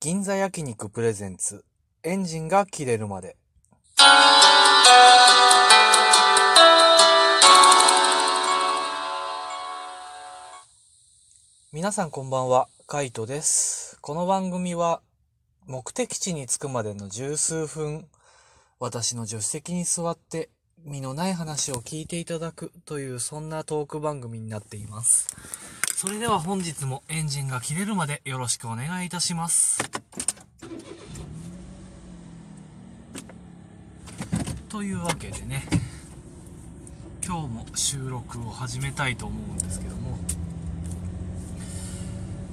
銀座焼肉プレゼンツ。エンジンが切れるまで。皆さんこんばんは。カイトです。この番組は目的地に着くまでの十数分私の助手席に座って身のない話を聞いていただくというそんなトーク番組になっています。それでは本日もエンジンが切れるまでよろしくお願いいたします。というわけでね今日も収録を始めたいと思うんですけども。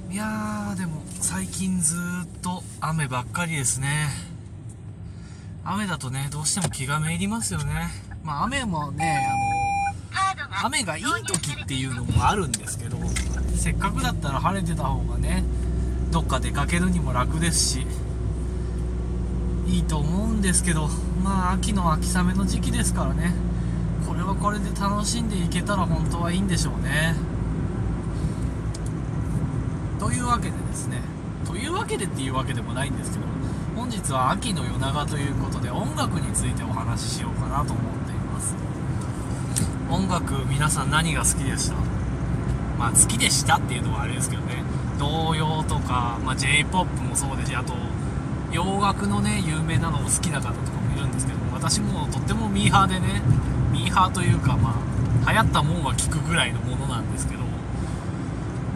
いやーでも最近ずっと雨ばっかりですね。雨だとねどうしても気がめいりますよね。まあ雨もねあの雨がいい時っていうのもあるんですけど。せっかくだったら晴れてた方がねどっか出かけるにも楽ですしいいと思うんですけどまあ秋の秋雨の時期ですからねこれはこれで楽しんでいけたら本当はいいんでしょうね。というわけでですねというわけでっていうわけでもないんですけど本日は秋の夜長ということで音楽についてお話ししようかなと思っています。音楽皆さん何が好きでした？まあ好きでしたっていうのはあれですけどね。童謡とか、まあ、j p o p もそうですしあと洋楽のね有名なのも好きな方とかもいるんですけど私もとってもミーハーでねミーハーというかまあ流行ったもんは聴くぐらいのものなんですけど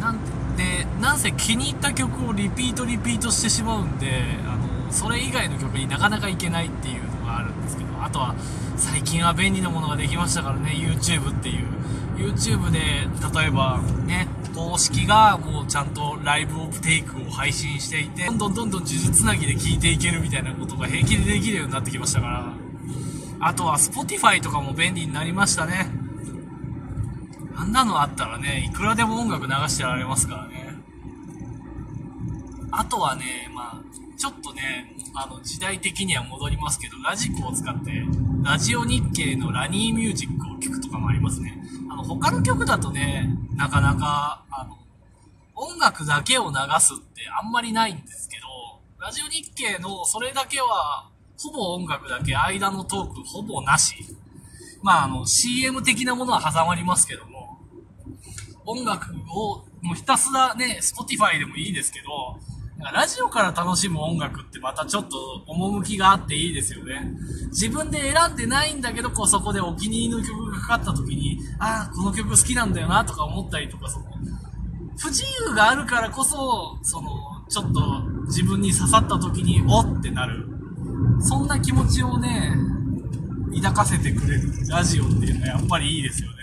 なんでなんせ気に入った曲をリピートリピートしてしまうんであのそれ以外の曲になかなかいけないっていうのがあるんですけどあとは最近は便利なものができましたからね YouTube っていう YouTube で例えばね公式がもうちゃんとライブオブテイクを配信していてどんどんどんどん呪術つなぎで聴いていけるみたいなことが平気でできるようになってきましたから。あとは Spotify とかも便利になりましたね。あんなのあったらねいくらでも音楽流してられますからね。あとはねまあちょっとねあの時代的には戻りますけどラジコを使ってラジオ日経のラニーミュージックをとかもありますね。あの他の曲だとねなかなかあの音楽だけを流すってあんまりないんですけどラジオ日経のそれだけはほぼ音楽だけ間のトークほぼなし。まああの CM 的なものは挟まりますけども音楽をもうひたすらね Spotify でもいいですけどラジオから楽しむ音楽ってまたちょっと趣があっていいですよね。自分で選んでないんだけど、こうそこでお気に入りの曲がかかった時に、ああ、この曲好きなんだよなとか思ったりとか、その、不自由があるからこそ、その、ちょっと自分に刺さった時に、おってなる。そんな気持ちをね、抱かせてくれるラジオっていうのはやっぱりいいですよね。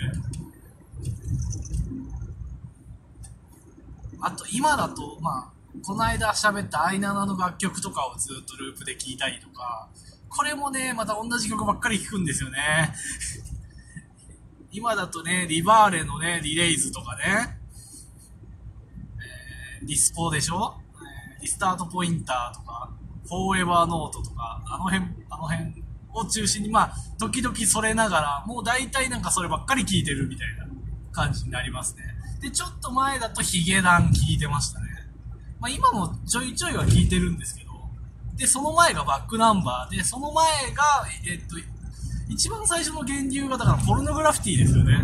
あと今だと、まあ、この間喋ったアイナナの楽曲とかをずっとループで聴いたりとか、これもね、また同じ曲ばっかり聴くんですよね。今だとね、リバーレのね、リレイズとかね、えー、リスポーでしょ、えー、リスタートポインターとか、フォーエバーノートとか、あの辺、あの辺を中心に、まあ、時々それながら、もう大体なんかそればっかり聴いてるみたいな感じになりますね。で、ちょっと前だとヒゲダン聴いてましたね。まあ、今もちょいちょいは聞いてるんですけど、で、その前がバックナンバーで、その前が、えっと、一番最初の源流がだからポルノグラフィティですよね。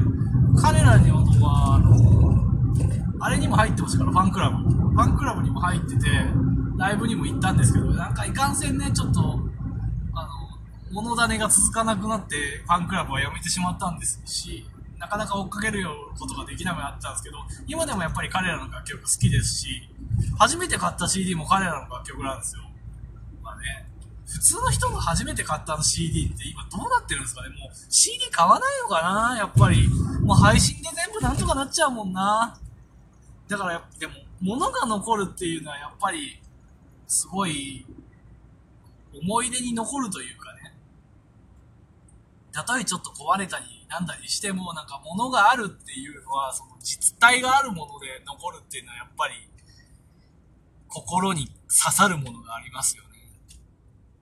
彼らには、あの、あれにも入ってましたから、ファンクラブ。ファンクラブにも入ってて、ライブにも行ったんですけど、なんかいかんせんね、ちょっと、あの、物種が続かなくなって、ファンクラブは辞めてしまったんですし、なかなか追っかけることができなくなったんですけど、今でもやっぱり彼らの楽曲好きですし、初めて買った CD も彼らの楽曲なんですよ。まあね、普通の人が初めて買ったの CD って今どうなってるんですかねもう CD 買わないのかなやっぱり。もう配信で全部なんとかなっちゃうもんな。だからでも、物が残るっていうのはやっぱり、すごい、思い出に残るというかね。たとえちょっと壊れたりなんだりしても、なんか物があるっていうのは、その実体があるもので残るっていうのはやっぱり、心に刺さるものがありますよね。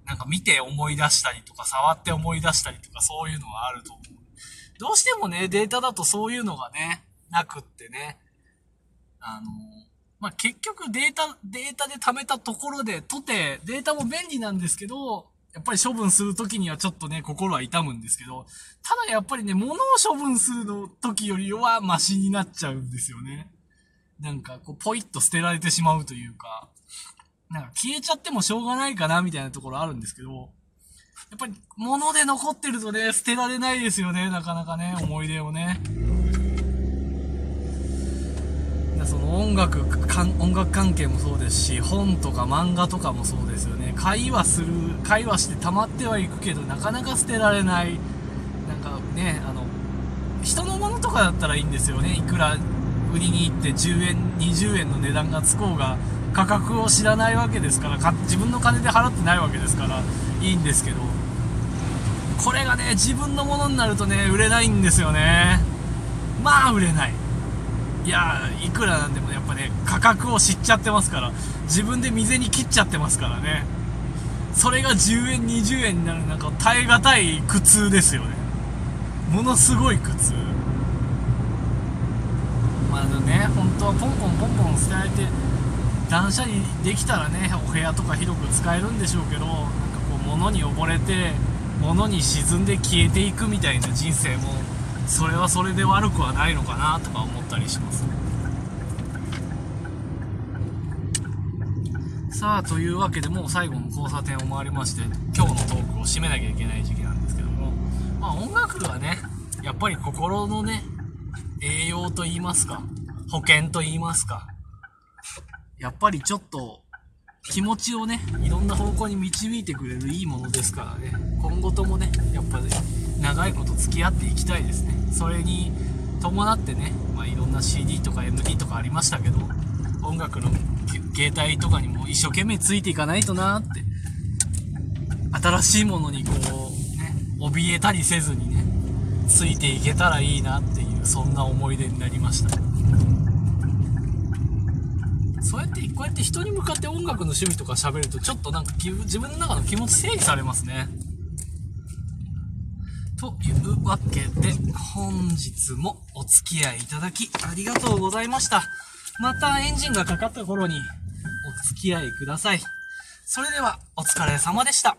なんか見て思い出したりとか、触って思い出したりとか、そういうのはあると思う。どうしてもね、データだとそういうのがね、なくってね、あの、まあ、結局データ、データで貯めたところで、とて、データも便利なんですけど、やっぱり処分するときにはちょっとね、心は痛むんですけど、ただやっぱりね、物を処分するの時よりはマシになっちゃうんですよね。なんか、こう、ポイッと捨てられてしまうというか、なんか消えちゃってもしょうがないかな、みたいなところあるんですけど、やっぱり物で残ってるとね、捨てられないですよね、なかなかね、思い出をね。その音楽音楽関係もそうですし本とか漫画とかもそうですよね。会話する会話して溜まってはいくけどなかなか捨てられない。なんかねあの人のものとかだったらいいんですよね。いくら売りに行って10円20円の値段がつこうが価格を知らないわけですから自分の金で払ってないわけですからいいんですけど。これがね自分のものになるとね売れないんですよね。まあ売れない。いやいくらなんでもやっぱね価格を知っちゃってますから。自分で店に切っちゃってますからね。それが10円20円になるなんか耐え難い苦痛ですよね。ものすごい苦痛。まあね本当はポンポンポンポン捨てられて断捨離できたらねお部屋とか広く使えるんでしょうけどなんかこう物に溺れて物に沈んで消えていくみたいな人生もそれはそれで悪くはないのかなとか思ったりします。さあというわけでもう最後の交差点を回りまして今日のトークを締めなきゃいけない時期なんですけども。まあ音楽はねやっぱり心のね栄養と言いますか保険と言いますかやっぱりちょっと気持ちをねいろんな方向に導いてくれるいいものですからね。今後ともねやっぱり、ね、長いこと付き合っていきたいですね。それに伴ってね、まあ、いろんな CD とか MD とかありましたけど音楽の携帯とかにも一生懸命ついていかないとなって新しいものにこうね怯えたりせずにねついていけたらいいなっていうそんな思い出になりました。そうやってこうやって人に向かって音楽の趣味とか喋るとちょっとなんか自分の中の気持ち整理されますね。というわけで、本日もお付き合いいただきありがとうございました。またエンジンがかかった頃にお付き合いください。それではお疲れ様でした。